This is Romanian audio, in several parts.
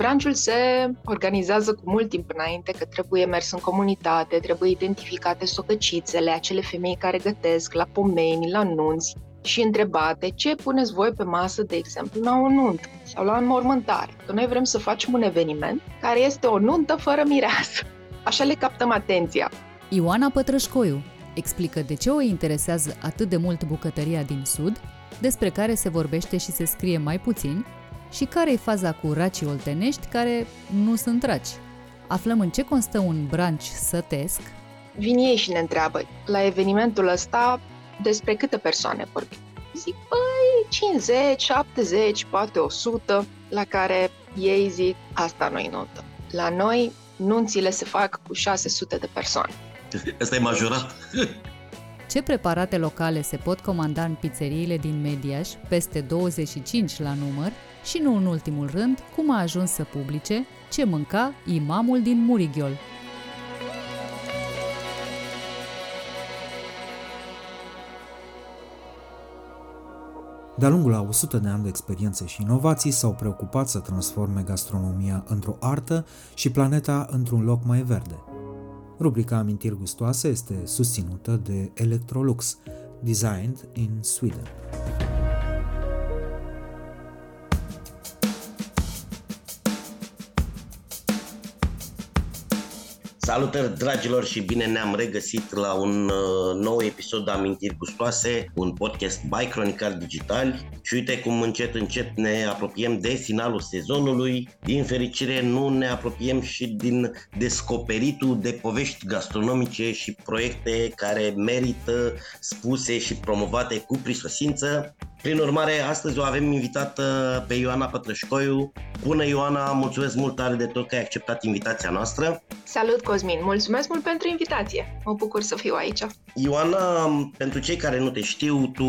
Branciul se organizează cu mult timp înainte, că trebuie mers în comunitate, trebuie identificate socăcițele, acele femei care gătesc la pomeni, la nunți și întrebate ce puneți voi pe masă, de exemplu, la o nuntă sau la înmormântare. Că noi vrem să facem un eveniment care este o nuntă fără mireasă. Așa le captăm atenția. Ioana Pătrășcoiu explică de ce o interesează atât de mult bucătăria din Sud, despre care se vorbește și se scrie mai puțin, și care e faza cu racii oltenești care nu sunt raci. Aflăm în ce constă un branci sătesc. Vin ei și ne întreabă la evenimentul ăsta despre câte persoane vorbim. Zic, păi, 50, 70, poate 100, la care ei zic, asta nu-i notă. La noi, nunțile se fac cu 600 de persoane. Asta e majorat. Ce preparate locale se pot comanda în pizzeriile din Mediaș, peste 25 la număr, și nu în ultimul rând, cum a ajuns să publice ce mânca imamul din Murighiol. De-a lungul a 100 de ani de experiențe și inovații s-au preocupat să transforme gastronomia într-o artă și planeta într-un loc mai verde. Rubrica Amintiri gustoase este susținută de Electrolux, designed in Sweden. Salutări dragilor și bine ne-am regăsit la un uh, nou episod de Amintiri Gustoase, un podcast by Cronicar Digital și uite cum încet încet ne apropiem de finalul sezonului. Din fericire nu ne apropiem și din descoperitul de povești gastronomice și proiecte care merită spuse și promovate cu prisosință. Prin urmare, astăzi o avem invitată pe Ioana Pătrășcoiu. Bună Ioana, mulțumesc mult tare de tot că ai acceptat invitația noastră. Salut Cosmin, mulțumesc mult pentru invitație. Mă bucur să fiu aici. Ioana, pentru cei care nu te știu, tu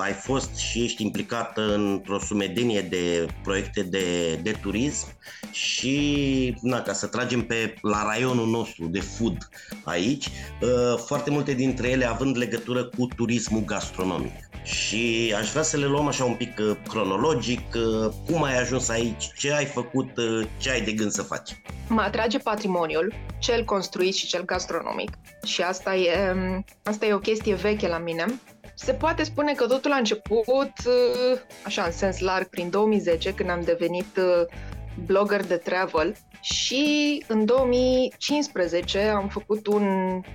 ai fost și ești implicată într-o sumedenie de proiecte de, de turism și, na, ca să tragem pe la raionul nostru de food aici, ă, foarte multe dintre ele având legătură cu turismul gastronomic și aș vrea să le luăm așa un pic uh, cronologic, uh, cum ai ajuns aici, ce ai făcut, uh, ce ai de gând să faci. Mă atrage patrimoniul, cel construit și cel gastronomic și asta e, um, asta e o chestie veche la mine. Se poate spune că totul a început, așa în sens larg, prin 2010, când am devenit blogger de travel și în 2015 am făcut un,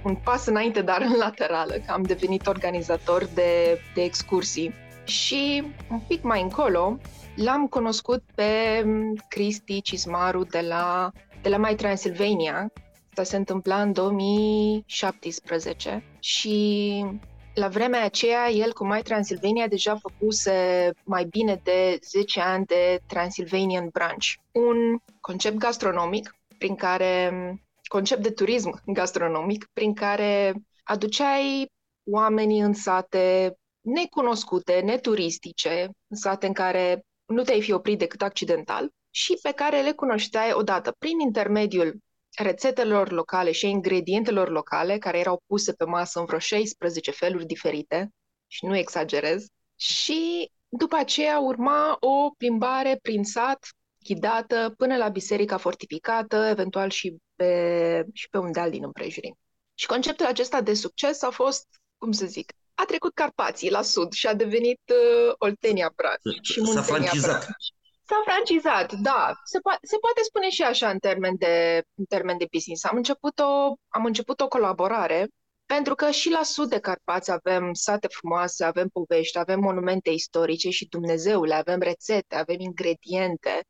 un pas înainte, dar în laterală, că am devenit organizator de, de excursii. Și un pic mai încolo l-am cunoscut pe Cristi Cismaru de la, de la My Transylvania. Asta se întâmpla în 2017 și la vremea aceea, el cu My Transylvania deja făcuse mai bine de 10 ani de Transylvanian Brunch, un concept gastronomic prin care concept de turism gastronomic prin care aduceai oamenii în sate necunoscute, neturistice, în sate în care nu te-ai fi oprit decât accidental și pe care le cunoșteai odată prin intermediul rețetelor locale și a ingredientelor locale, care erau puse pe masă în vreo 16 feluri diferite, și nu exagerez, și după aceea urma o plimbare prin sat, ghidată până la biserica fortificată, eventual și pe, și pe un deal din împrejurim. Și conceptul acesta de succes a fost, cum să zic, a trecut Carpații la sud și a devenit uh, Oltenia Brad și Muntenia Brad S-a francizat, da. Se, po- se poate spune și așa în termen de, în termen de business. Am început, o, am început o colaborare pentru că și la sud de Carpați avem sate frumoase, avem povești, avem monumente istorice și Dumnezeule, avem rețete, avem ingrediente.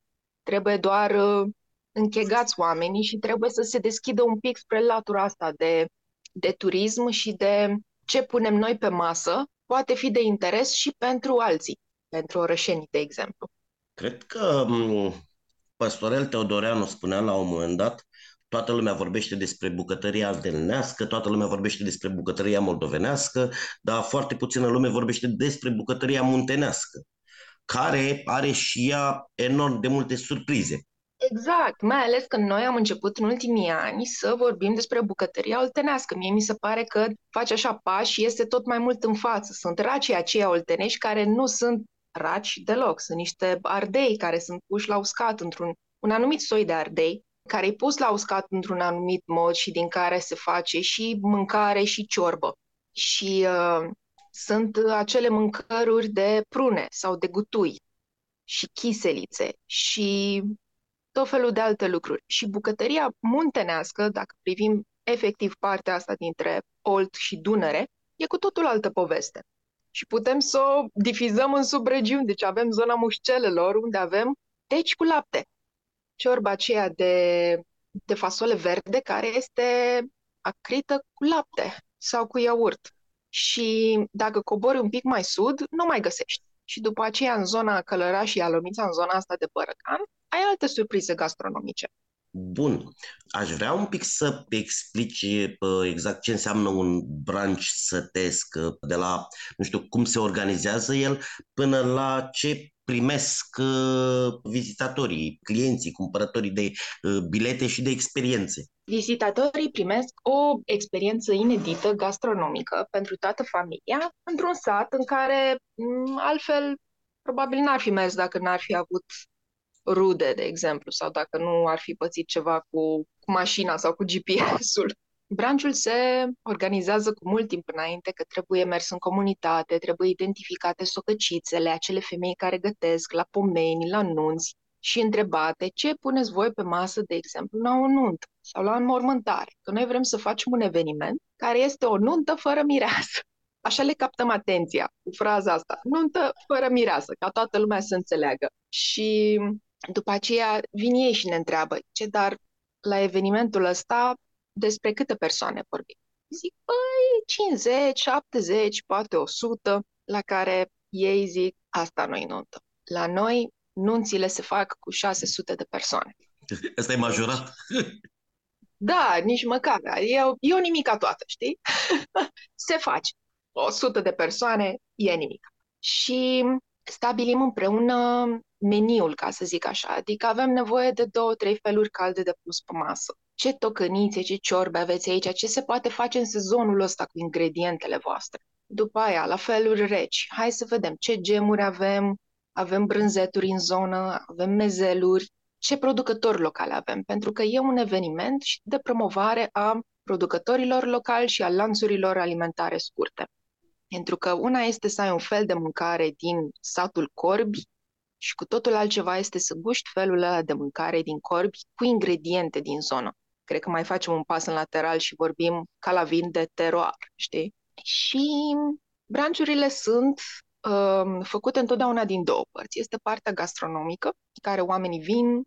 Trebuie doar uh, închegați oamenii și trebuie să se deschidă un pic spre latura asta de, de turism și de ce punem noi pe masă poate fi de interes și pentru alții, pentru orășenii, de exemplu. Cred că Păstorel Teodoreanu spunea la un moment dat Toată lumea vorbește despre bucătăria ardelnească, toată lumea vorbește despre bucătăria moldovenească, dar foarte puțină lume vorbește despre bucătăria muntenească, care are și ea enorm de multe surprize. Exact, mai ales că noi am început în ultimii ani să vorbim despre bucătăria oltenească. Mie mi se pare că face așa pași și este tot mai mult în față. Sunt racii aceia oltenești care nu sunt raci deloc. Sunt niște ardei care sunt puși la uscat într-un un anumit soi de ardei care e pus la uscat într-un anumit mod și din care se face și mâncare și ciorbă. Și uh, sunt acele mâncăruri de prune sau de gutui și chiselițe și tot felul de alte lucruri. Și bucătăria muntenească, dacă privim efectiv partea asta dintre Olt și Dunăre, e cu totul altă poveste. Și putem să o difizăm în subregiuni. Deci avem zona mușcelelor, unde avem teci cu lapte, ciorba aceea de, de fasole verde care este acrită cu lapte sau cu iaurt. Și dacă cobori un pic mai sud, nu mai găsești. Și după aceea, în zona Călăra și Alomița, în zona asta de Bărăcan, ai alte surprize gastronomice. Bun. Aș vrea un pic să explici exact ce înseamnă un branch sătesc, de la, nu știu, cum se organizează el, până la ce primesc uh, vizitatorii, clienții, cumpărătorii de uh, bilete și de experiențe. Vizitatorii primesc o experiență inedită gastronomică pentru toată familia într-un sat în care mm, altfel probabil n-ar fi mers dacă n-ar fi avut rude, de exemplu, sau dacă nu ar fi pățit ceva cu, cu mașina sau cu GPS-ul. Branciul se organizează cu mult timp înainte, că trebuie mers în comunitate, trebuie identificate socăcițele, acele femei care gătesc la pomeni, la nunți și întrebate ce puneți voi pe masă, de exemplu, la o nuntă sau la înmormântare. Că noi vrem să facem un eveniment care este o nuntă fără mireasă. Așa le captăm atenția cu fraza asta. Nuntă fără mireasă, ca toată lumea să înțeleagă. Și după aceea vin ei și ne întreabă, ce dar la evenimentul ăsta despre câte persoane vorbim? Zic, păi, 50, 70, poate 100, la care ei zic, asta nu-i nuntă. La noi, nunțile se fac cu 600 de persoane. Asta e majorat? Da, nici măcar. E, e o nimica toată, știi? se face. 100 de persoane e nimic. Și stabilim împreună meniul, ca să zic așa. Adică avem nevoie de două, trei feluri calde de pus pe masă ce tocănițe, ce ciorbe aveți aici, ce se poate face în sezonul ăsta cu ingredientele voastre. După aia, la feluri reci, hai să vedem ce gemuri avem, avem brânzeturi în zonă, avem mezeluri, ce producători locale avem, pentru că e un eveniment de promovare a producătorilor locali și a lanțurilor alimentare scurte. Pentru că una este să ai un fel de mâncare din satul Corbi și cu totul altceva este să guști felul ăla de mâncare din Corbi cu ingrediente din zonă. Cred că mai facem un pas în lateral și vorbim ca la vin de teroar, știi? Și branciurile sunt uh, făcute întotdeauna din două părți. Este partea gastronomică, în care oamenii vin,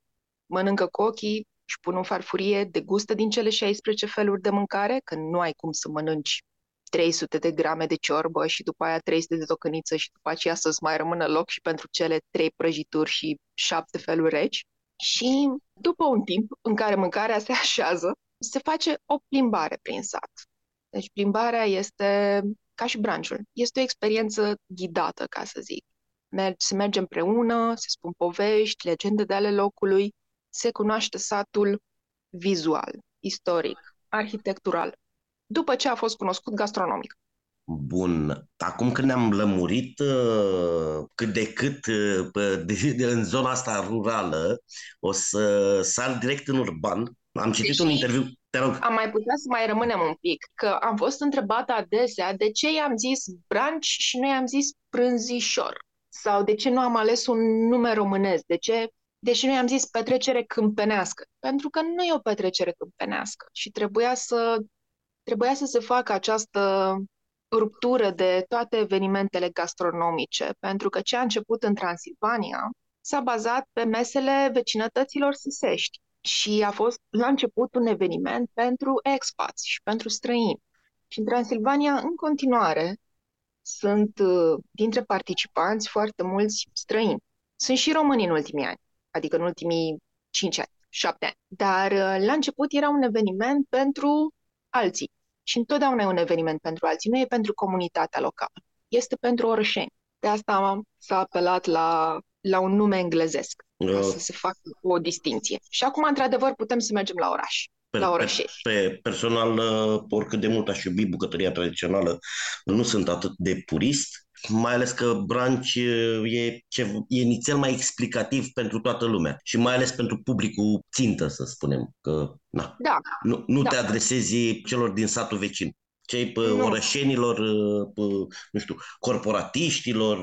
mănâncă cu ochii, își pun în farfurie, degustă din cele 16 feluri de mâncare, că nu ai cum să mănânci 300 de grame de ciorbă și după aia 300 de tocăniță și după aceea să-ți mai rămână loc și pentru cele trei prăjituri și șapte feluri reci. Și după un timp în care mâncarea se așează, se face o plimbare prin sat. Deci plimbarea este ca și branciul. Este o experiență ghidată, ca să zic. Se merge împreună, se spun povești, legende de ale locului, se cunoaște satul vizual, istoric, arhitectural, după ce a fost cunoscut gastronomic. Bun. Acum când ne-am lămurit uh, cât de cât uh, de, de, în zona asta rurală, o să sar direct în urban. Am citit deci, un interviu, te rog. Am mai putea să mai rămânem un pic, că am fost întrebată adesea de ce i-am zis branci și noi am zis prânzișor. Sau de ce nu am ales un nume românesc? De ce, de ce nu i-am zis petrecere câmpenească? Pentru că nu e o petrecere câmpenească și trebuia să, trebuia să se facă această ruptură de toate evenimentele gastronomice, pentru că ce a început în Transilvania s-a bazat pe mesele vecinătăților săsești și a fost la început un eveniment pentru expați și pentru străini. Și în Transilvania, în continuare, sunt uh, dintre participanți foarte mulți străini. Sunt și români în ultimii ani, adică în ultimii 5 ani, 7 ani. Dar uh, la început era un eveniment pentru alții. Și întotdeauna e un eveniment pentru alții, nu e pentru comunitatea locală, este pentru orășeni. De asta s-a apelat la, la un nume englezesc, ca să se facă o distinție. Și acum, într-adevăr, putem să mergem la oraș pe, la Pe, pe personal, uh, oricât de mult aș iubi bucătăria tradițională, nu sunt atât de purist, mai ales că branch uh, e, ce, e nițel mai explicativ pentru toată lumea și mai ales pentru publicul țintă, să spunem, că na, da. nu, nu da. te adresezi celor din satul vecin cei pe orășenilor, pe, nu știu, corporatiștilor,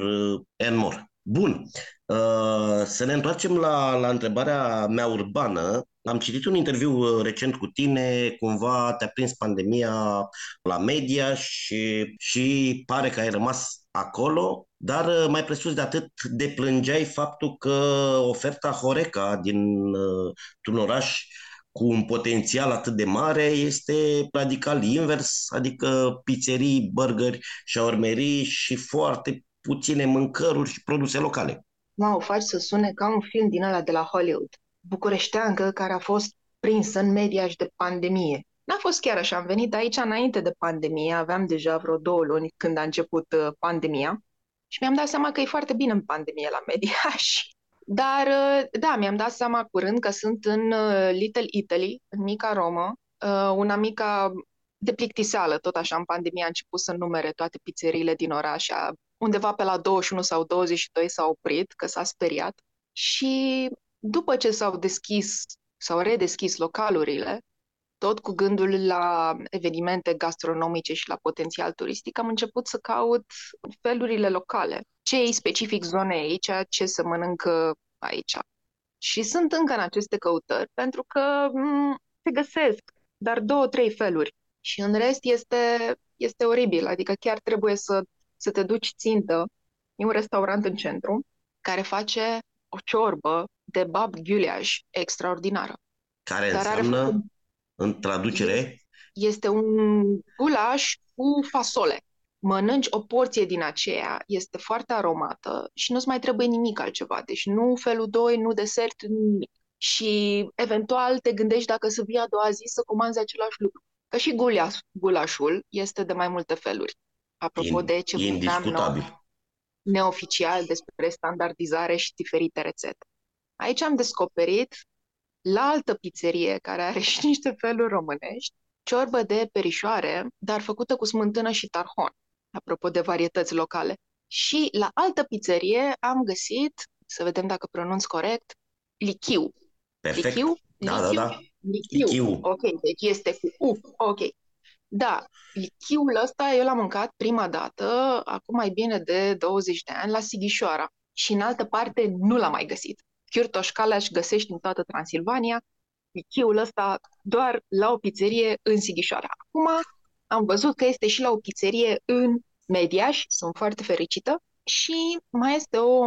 and more. Bun, să ne întoarcem la, la întrebarea mea urbană. Am citit un interviu uh, recent cu tine, cumva te-a prins pandemia la media și, și pare că ai rămas acolo, dar uh, mai presus de atât deplângeai faptul că oferta Horeca din uh, un oraș cu un potențial atât de mare este radical invers, adică pizzerii, burgeri, șaurmerii și foarte puține mâncăruri și produse locale. Mă, o faci să sune ca un film din ăla de la Hollywood bucureșteancă care a fost prinsă în media și de pandemie. N-a fost chiar așa, am venit aici înainte de pandemie, aveam deja vreo două luni când a început uh, pandemia și mi-am dat seama că e foarte bine în pandemie la mediaș. Dar, uh, da, mi-am dat seama curând că sunt în uh, Little Italy, în mica Romă, una mica de plictiseală, tot așa, în pandemie a început să numere toate pizzeriile din oraș, undeva pe la 21 sau 22 s-a oprit, că s-a speriat. Și după ce s-au deschis, s-au redeschis localurile, tot cu gândul la evenimente gastronomice și la potențial turistic, am început să caut felurile locale. Ce e specific zonei aici, ce se mănâncă aici. Și sunt încă în aceste căutări, pentru că m- mm, se găsesc, dar două, trei feluri. Și în rest este, este oribil, adică chiar trebuie să, să te duci țintă. E un restaurant în centru care face o ciorbă de bab ghiuleaj extraordinară. Care Dar înseamnă, are... în traducere? Este un gulaș cu fasole. Mănânci o porție din aceea, este foarte aromată și nu-ți mai trebuie nimic altceva. Deci nu felul 2, nu desert, nimic. Și eventual te gândești dacă să vii a doua zi să comanzi același lucru. Că și gulaș, gulașul este de mai multe feluri. Apropo In, de ce indiscutabil. neoficial despre standardizare și diferite rețete. Aici am descoperit la altă pizzerie care are și niște feluri românești, ciorbă de perișoare, dar făcută cu smântână și tarhon, apropo de varietăți locale. Și la altă pizzerie am găsit, să vedem dacă pronunț corect, lichiu. Perfect. Lichiu? Da, da lichiu? da, da. Lichiu. lichiu. Ok, deci este cu U. Ok. Da, lichiul ăsta eu l-am mâncat prima dată, acum mai bine de 20 de ani, la Sighișoara. Și în altă parte nu l-am mai găsit. Chiurtoș Calaș găsești în toată Transilvania, chiul ăsta doar la o pizzerie în Sighișoara. Acum am văzut că este și la o pizzerie în Mediaș, sunt foarte fericită, și mai este o...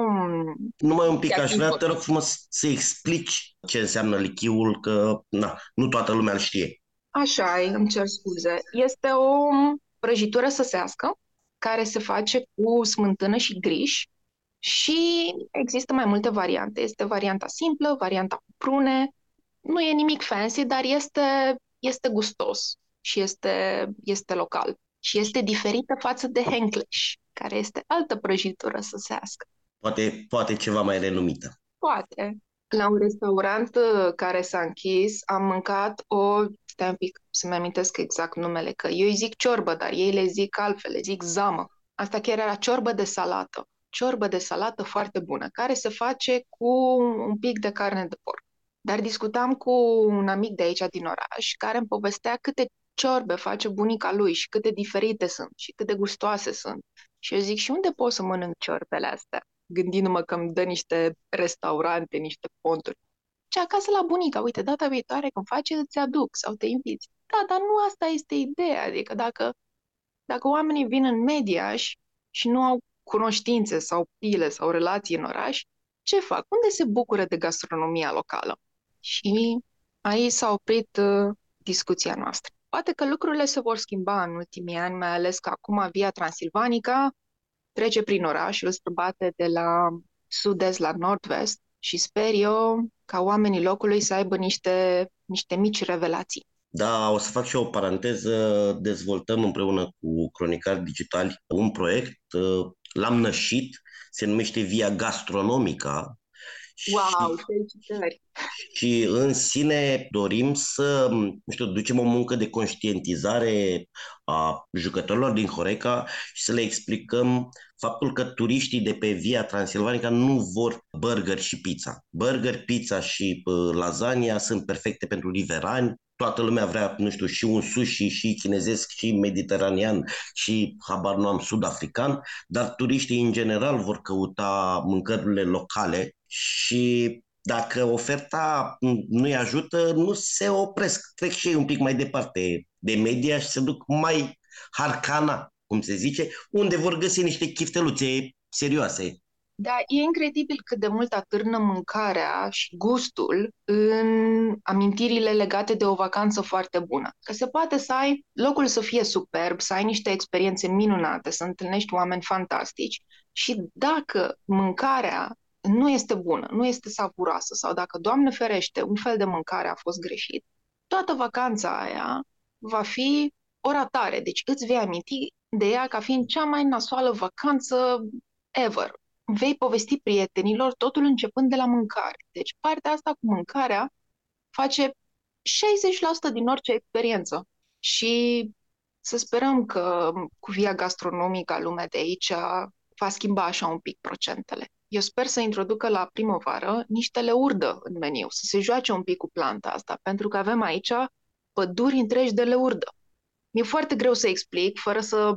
Numai un pic, aș vrea, te rog frumos, să explici ce înseamnă lichiul, că na, nu toată lumea îl știe. Așa e, îmi cer scuze. Este o prăjitură săsească care se face cu smântână și griș și există mai multe variante. Este varianta simplă, varianta cu prune. Nu e nimic fancy, dar este, este gustos și este, este local. Și este diferită față de Henklesh, care este altă prăjitură săsească. Poate, poate ceva mai renumită. Poate. La un restaurant uh, care s-a închis, am mâncat o... Stai un pic să-mi amintesc exact numele, că eu îi zic ciorbă, dar ei le zic altfel, le zic zamă. Asta chiar era ciorbă de salată ciorbă de salată foarte bună, care se face cu un pic de carne de porc. Dar discutam cu un amic de aici din oraș care îmi povestea câte ciorbe face bunica lui și cât de diferite sunt și cât de gustoase sunt. Și eu zic, și unde pot să mănânc ciorbele astea? gândindu-mă că îmi dă niște restaurante, niște ponturi. Ce acasă la bunica, uite, data viitoare când faci, îți aduc sau te inviți. Da, dar nu asta este ideea. Adică dacă, dacă oamenii vin în media și, și nu au cunoștințe sau pile sau relații în oraș, ce fac? Unde se bucură de gastronomia locală? Și aici s-a oprit uh, discuția noastră. Poate că lucrurile se vor schimba în ultimii ani, mai ales că acum Via Transilvanica trece prin orașul străbate de la sud-est la nord-vest și sper eu ca oamenii locului să aibă niște, niște mici revelații. Da, o să fac și eu o paranteză. Dezvoltăm împreună cu Cronicari Digitali un proiect. Uh, l-am nășit, se numește Via Gastronomica. Wow, felicitări! Și în sine dorim să, nu știu, ducem o muncă de conștientizare a jucătorilor din Horeca și să le explicăm faptul că turiștii de pe Via Transilvanica nu vor burger și pizza. Burger, pizza și uh, lasagna sunt perfecte pentru riverani, toată lumea vrea, nu știu, și un sushi, și chinezesc, și mediteranean, și habar nu am sud-african, dar turiștii în general vor căuta mâncărurile locale și dacă oferta nu-i ajută, nu se opresc, trec și ei un pic mai departe de media și se duc mai harcana, cum se zice, unde vor găsi niște chifteluțe serioase. Da, e incredibil cât de mult atârnă mâncarea și gustul în amintirile legate de o vacanță foarte bună. Că se poate să ai locul să fie superb, să ai niște experiențe minunate, să întâlnești oameni fantastici și dacă mâncarea nu este bună, nu este savuroasă sau dacă, Doamne ferește, un fel de mâncare a fost greșit, toată vacanța aia va fi o ratare. Deci îți vei aminti de ea ca fiind cea mai nasoală vacanță ever. Vei povesti prietenilor totul începând de la mâncare. Deci partea asta cu mâncarea face 60% din orice experiență. Și să sperăm că cu via gastronomică lumea de aici va schimba așa un pic procentele. Eu sper să introducă la primăvară niște leurdă în meniu, să se joace un pic cu planta asta, pentru că avem aici păduri întregi de leurdă. Mi-e foarte greu să explic fără să,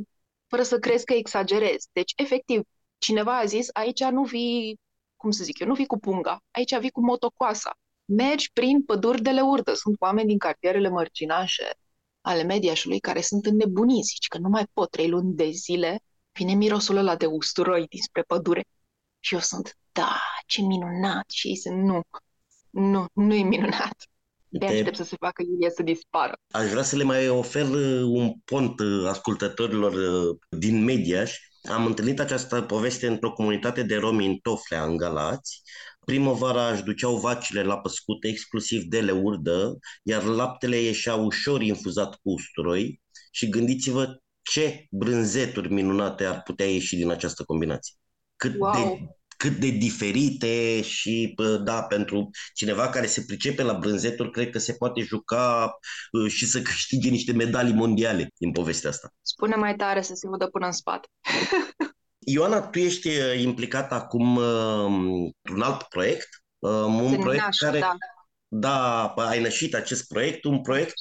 fără să crezi că exagerez. Deci, efectiv, cineva a zis, aici nu vii, cum să zic eu, nu vii cu punga, aici vii cu motocoasa. Mergi prin păduri de leurdă. Sunt oameni din cartierele mărcinașe ale Mediașului care sunt înnebuniți, zici că nu mai pot trei luni de zile, vine mirosul ăla de usturoi dinspre pădure. Și eu sunt, da, ce minunat. Și ei sunt, nu, nu, nu e minunat. De aștept să se facă Iulia să dispară. Aș vrea să le mai ofer uh, un pont uh, ascultătorilor uh, din Mediaș. Am întâlnit această poveste într-o comunitate de romi în Toflea, în Galați. Primăvara își duceau vacile la păscute, exclusiv de leurdă, iar laptele ieșea ușor infuzat cu usturoi și gândiți-vă ce brânzeturi minunate ar putea ieși din această combinație cât, wow. de, cât de diferite și, da, pentru cineva care se pricepe la brânzeturi, cred că se poate juca și să câștige niște medalii mondiale din povestea asta. Spune mai tare să se vadă până în spate. Ioana, tu ești implicată acum într-un alt proiect, un În proiect naș, care... Da. Da, ai nășit acest proiect, un proiect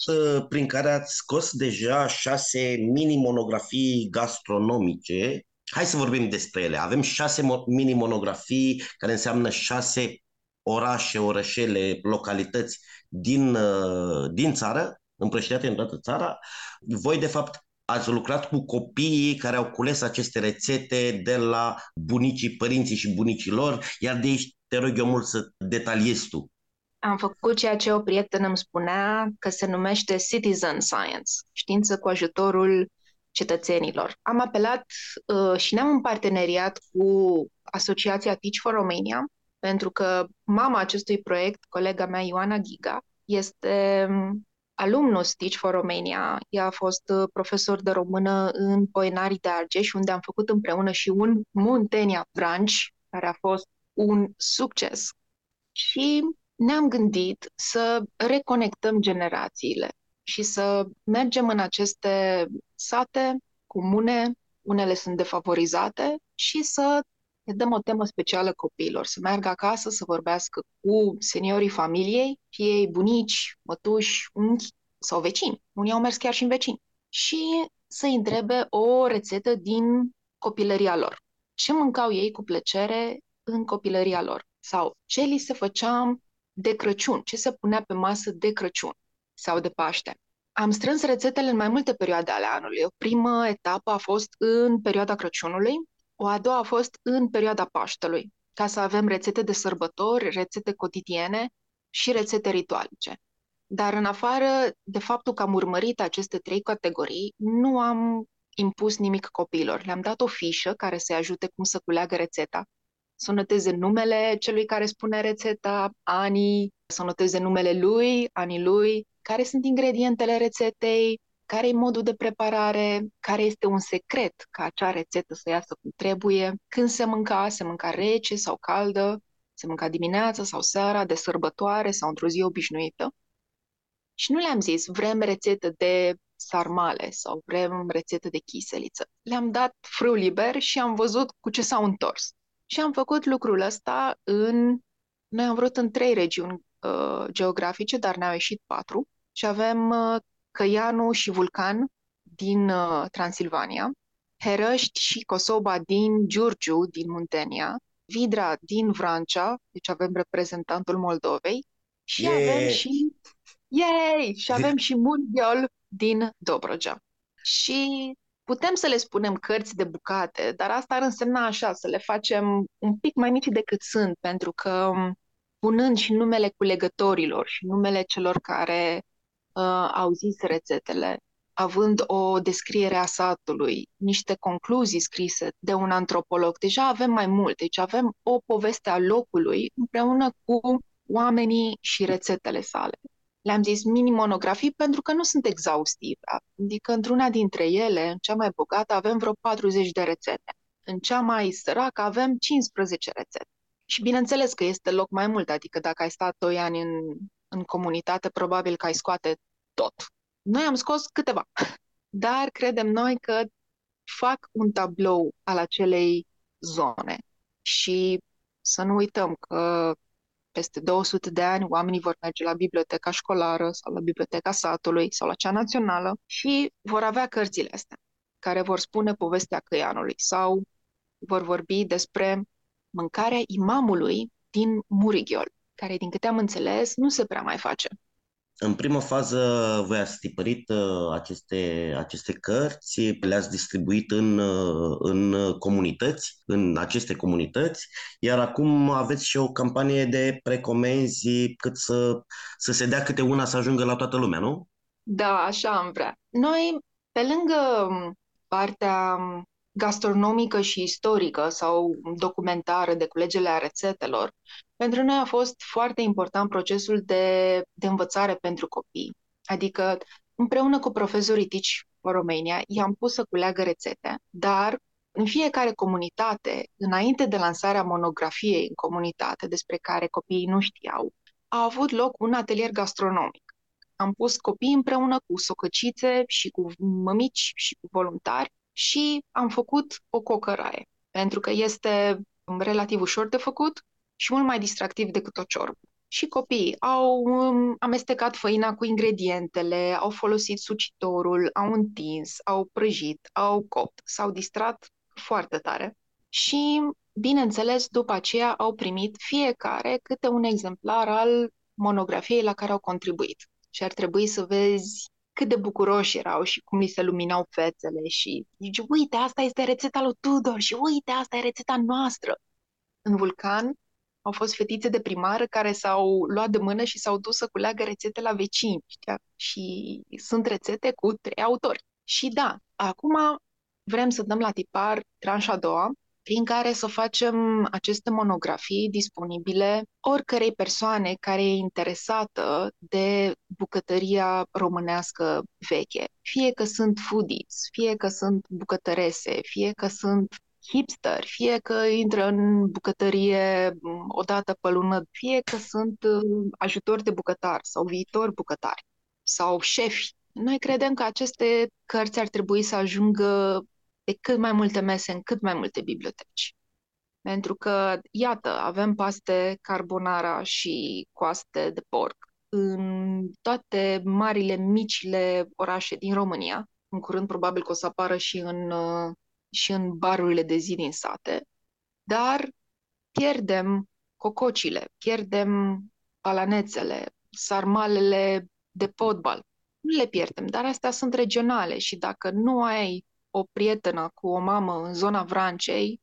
prin care ați scos deja șase mini-monografii gastronomice Hai să vorbim despre ele. Avem șase mini-monografii care înseamnă șase orașe, orășele, localități din, uh, din țară, împrăștiate în toată țara. Voi, de fapt, ați lucrat cu copiii care au cules aceste rețete de la bunicii, părinții și bunicii lor, iar de aici te rog eu mult să detaliezi tu. Am făcut ceea ce o prietenă îmi spunea că se numește citizen science, știință cu ajutorul cetățenilor. Am apelat uh, și ne-am în parteneriat cu Asociația Teach for Romania, pentru că mama acestui proiect, colega mea Ioana Giga, este um, alumnus Teach for Romania. Ea a fost uh, profesor de română în Poenarii de Argeș, unde am făcut împreună și un Muntenia Branch, care a fost un succes. Și ne-am gândit să reconectăm generațiile și să mergem în aceste sate comune, unele sunt defavorizate, și să le dăm o temă specială copiilor, să meargă acasă, să vorbească cu seniorii familiei, fie ei bunici, mătuși, unchi sau vecini. Unii au mers chiar și în vecini. Și să-i întrebe o rețetă din copilăria lor. ce mâncau ei cu plăcere în copilăria lor sau ce li se făcea de Crăciun, ce se punea pe masă de Crăciun sau de Paște. Am strâns rețetele în mai multe perioade ale anului. O primă etapă a fost în perioada Crăciunului, o a doua a fost în perioada Paștelui, ca să avem rețete de sărbători, rețete cotidiene și rețete ritualice. Dar în afară de faptul că am urmărit aceste trei categorii, nu am impus nimic copiilor. Le-am dat o fișă care să-i ajute cum să culeagă rețeta, să noteze numele celui care spune rețeta, anii, să noteze numele lui, anii lui, care sunt ingredientele rețetei, care e modul de preparare, care este un secret ca acea rețetă să iasă cum trebuie, când se mânca, se mânca rece sau caldă, se mânca dimineața sau seara, de sărbătoare sau într-o zi obișnuită. Și nu le-am zis, vrem rețetă de sarmale sau vrem rețetă de chiseliță. Le-am dat frâu liber și am văzut cu ce s-au întors. Și am făcut lucrul ăsta în... Noi am vrut în trei regiuni uh, geografice, dar ne-au ieșit patru. Și avem uh, Căianu și Vulcan din uh, Transilvania, Herăști și Kosoba din Giurgiu, din Muntenia, Vidra din Vrancea, deci avem reprezentantul Moldovei, și yeah. avem și Yay! Și avem și Murghiol din Dobrogea. Și putem să le spunem cărți de bucate, dar asta ar însemna așa, să le facem un pic mai mici decât sunt, pentru că punând și numele culegătorilor și numele celor care uh, au zis rețetele, având o descriere a satului, niște concluzii scrise de un antropolog, deja avem mai mult. Deci avem o poveste a locului împreună cu oamenii și rețetele sale. Le-am zis mini-monografii pentru că nu sunt exhaustive. Adică într-una dintre ele, în cea mai bogată, avem vreo 40 de rețete. În cea mai săracă avem 15 rețete. Și bineînțeles că este loc mai mult, adică dacă ai stat 2 ani în, în comunitate, probabil că ai scoate tot. Noi am scos câteva, dar credem noi că fac un tablou al acelei zone. Și să nu uităm că peste 200 de ani oamenii vor merge la biblioteca școlară sau la biblioteca satului sau la cea națională și vor avea cărțile astea care vor spune povestea căianului sau vor vorbi despre mâncarea imamului din Murighiol, care, din câte am înțeles, nu se prea mai face. În primă fază voi ați tipărit uh, aceste, aceste cărți, le-ați distribuit în, uh, în comunități, în aceste comunități, iar acum aveți și o campanie de precomenzi cât să, să se dea câte una să ajungă la toată lumea, nu? Da, așa am vrea. Noi, pe lângă partea gastronomică și istorică sau documentară de culegele a rețetelor, pentru noi a fost foarte important procesul de, de învățare pentru copii. Adică, împreună cu profesorii Teach for Romania, i-am pus să culeagă rețete, dar în fiecare comunitate, înainte de lansarea monografiei în comunitate, despre care copiii nu știau, a avut loc un atelier gastronomic. Am pus copii împreună cu socăcițe și cu mămici și cu voluntari și am făcut o cocăraie, pentru că este relativ ușor de făcut și mult mai distractiv decât o ciorbă. Și copiii au um, amestecat făina cu ingredientele, au folosit sucitorul, au întins, au prăjit, au copt, s-au distrat foarte tare. Și, bineînțeles, după aceea au primit fiecare câte un exemplar al monografiei la care au contribuit. Și ar trebui să vezi cât de bucuroși erau și cum li se luminau fețele și zici, uite, asta este rețeta lui Tudor și uite, asta e rețeta noastră. În Vulcan au fost fetițe de primară care s-au luat de mână și s-au dus să culeagă rețete la vecini. Știa? Și sunt rețete cu trei autori. Și da, acum vrem să dăm la tipar tranșa a doua, prin care să facem aceste monografii disponibile oricărei persoane care e interesată de bucătăria românească veche. Fie că sunt foodies, fie că sunt bucătărese, fie că sunt hipster, fie că intră în bucătărie o dată pe lună, fie că sunt uh, ajutori de bucătar sau viitori bucătari sau șefi. Noi credem că aceste cărți ar trebui să ajungă pe cât mai multe mese în cât mai multe biblioteci. Pentru că, iată, avem paste carbonara și coaste de porc în toate marile, micile orașe din România. În curând, probabil că o să apară și în uh, și în barurile de zi din sate, dar pierdem cococile, pierdem palanețele, sarmalele de potbal. Nu le pierdem, dar astea sunt regionale și dacă nu ai o prietenă cu o mamă în zona Vrancei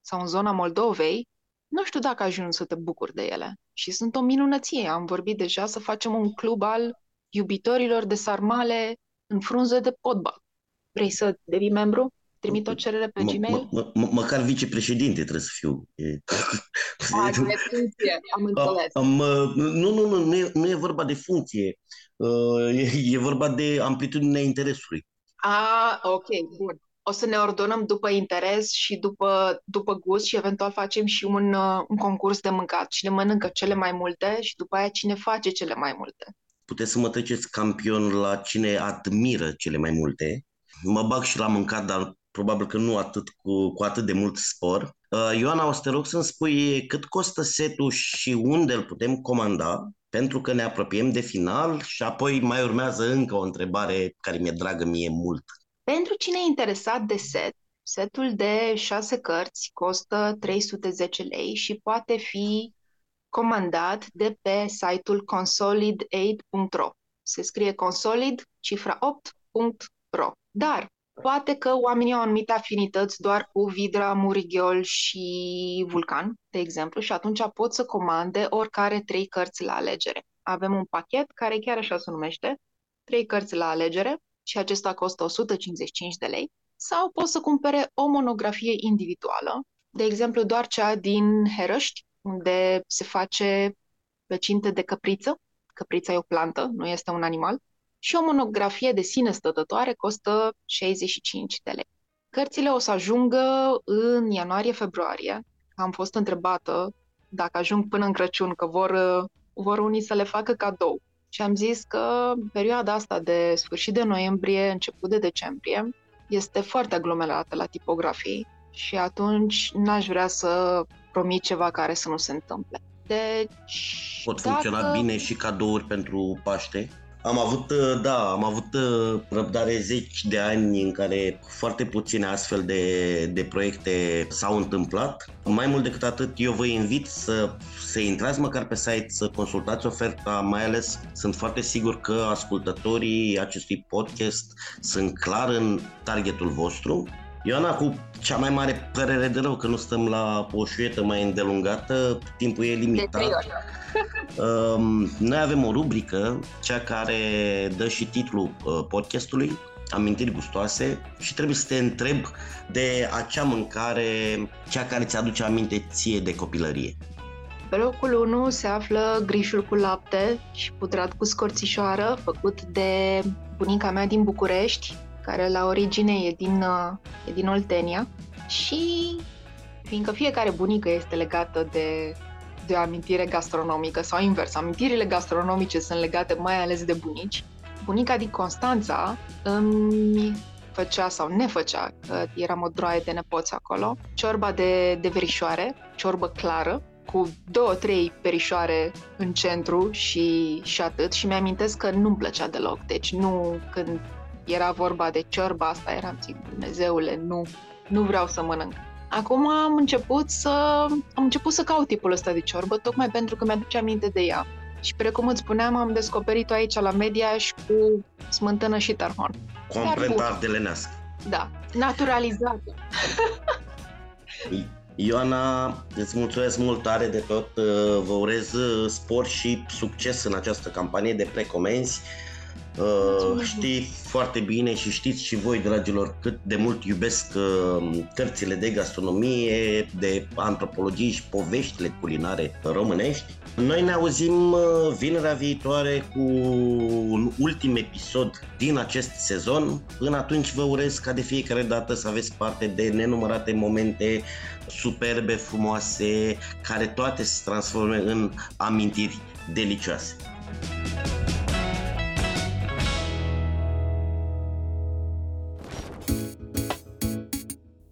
sau în zona Moldovei, nu știu dacă ajungi să te bucuri de ele. Și sunt o minunăție. Am vorbit deja să facem un club al iubitorilor de sarmale în frunză de potbal. Vrei să devii membru? Trimit o cerere pe Gmail? M- m- măcar vicepreședinte trebuie să fiu. E... A, de funcție, am înțeles. Am, nu, nu, nu, nu e, nu e vorba de funcție. E, e vorba de amplitudinea interesului. A, ok, bun. O să ne ordonăm după interes și după, după gust și eventual facem și un, un concurs de mâncat. Cine mănâncă cele mai multe și după aia cine face cele mai multe. Puteți să mă treceți campion la cine admiră cele mai multe. Mă bag și la mâncat, dar probabil că nu atât cu, cu atât de mult spor. Uh, Ioana, o să te rog să-mi spui cât costă setul și unde îl putem comanda, pentru că ne apropiem de final și apoi mai urmează încă o întrebare care mi-e dragă mie mult. Pentru cine e interesat de set, setul de șase cărți costă 310 lei și poate fi comandat de pe site-ul consolid8.ro. Se scrie consolid, cifra 8.ro. Dar Poate că oamenii au anumite afinități doar cu Vidra, Murighiol și Vulcan, de exemplu, și atunci pot să comande oricare trei cărți la alegere. Avem un pachet care chiar așa se numește, trei cărți la alegere și acesta costă 155 de lei, sau pot să cumpere o monografie individuală, de exemplu doar cea din Herăști, unde se face pe cinte de căpriță. Căprița e o plantă, nu este un animal și o monografie de sine stătătoare costă 65 de lei. Cărțile o să ajungă în ianuarie-februarie. Am fost întrebată dacă ajung până în Crăciun, că vor, vor unii să le facă cadou. Și am zis că perioada asta de sfârșit de noiembrie, început de decembrie, este foarte aglomerată la tipografii și atunci n-aș vrea să promit ceva care să nu se întâmple. Deci, Pot funcționa dacă... bine și cadouri pentru Paște? Am avut, uh, da, am avut uh, răbdare zeci de ani în care foarte puține astfel de, de proiecte s-au întâmplat. Mai mult decât atât, eu vă invit să, să intrați măcar pe site, să consultați oferta, mai ales sunt foarte sigur că ascultătorii acestui podcast sunt clar în targetul vostru Ioana, cu cea mai mare părere de rău că nu stăm la o șuietă mai îndelungată, timpul e limitat. um, noi avem o rubrică, cea care dă și titlul uh, podcastului, amintiri gustoase și trebuie să te întreb de acea mâncare, cea care ți aduce aminte ție de copilărie. Pe locul 1 se află grișul cu lapte și putrat cu scorțișoară, făcut de bunica mea din București, care la origine e din, uh, e din Oltenia și fiindcă fiecare bunică este legată de, de o amintire gastronomică sau invers, amintirile gastronomice sunt legate mai ales de bunici, bunica din Constanța îmi făcea sau ne făcea, că eram o droaie de nepoți acolo, ciorba de, de verișoare, ciorbă clară, cu două, trei perișoare în centru și, și atât și mi-amintesc că nu-mi plăcea deloc. Deci nu când era vorba de ciorba asta, eram zic, Dumnezeule, nu, nu vreau să mănânc. Acum am început să am început să caut tipul ăsta de ciorbă, tocmai pentru că mi-aduce aminte de ea. Și precum îți spuneam, am descoperit-o aici la media și cu smântână și tarhon. Complet ardelenească. Da, naturalizată. Ioana, îți mulțumesc mult tare de tot, vă urez spor și succes în această campanie de precomenzi. Uh, știi foarte bine și știți și voi, dragilor, cât de mult iubesc uh, cărțile de gastronomie, de antropologie și poveștile culinare românești. Noi ne auzim uh, vinerea viitoare cu un ultim episod din acest sezon. Până atunci vă urez ca de fiecare dată să aveți parte de nenumărate momente superbe, frumoase, care toate se transforme în amintiri delicioase.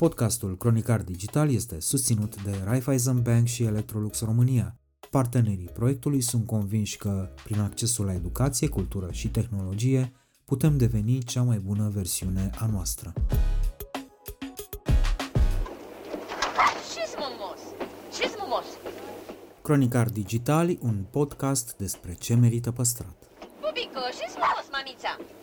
Podcastul Cronicar Digital este susținut de Raiffeisen Bank și Electrolux România. Partenerii proiectului sunt convinși că, prin accesul la educație, cultură și tehnologie, putem deveni cea mai bună versiune a noastră. Cronicar Digital, un podcast despre ce merită păstrat. Bubico, și frumos, mamița!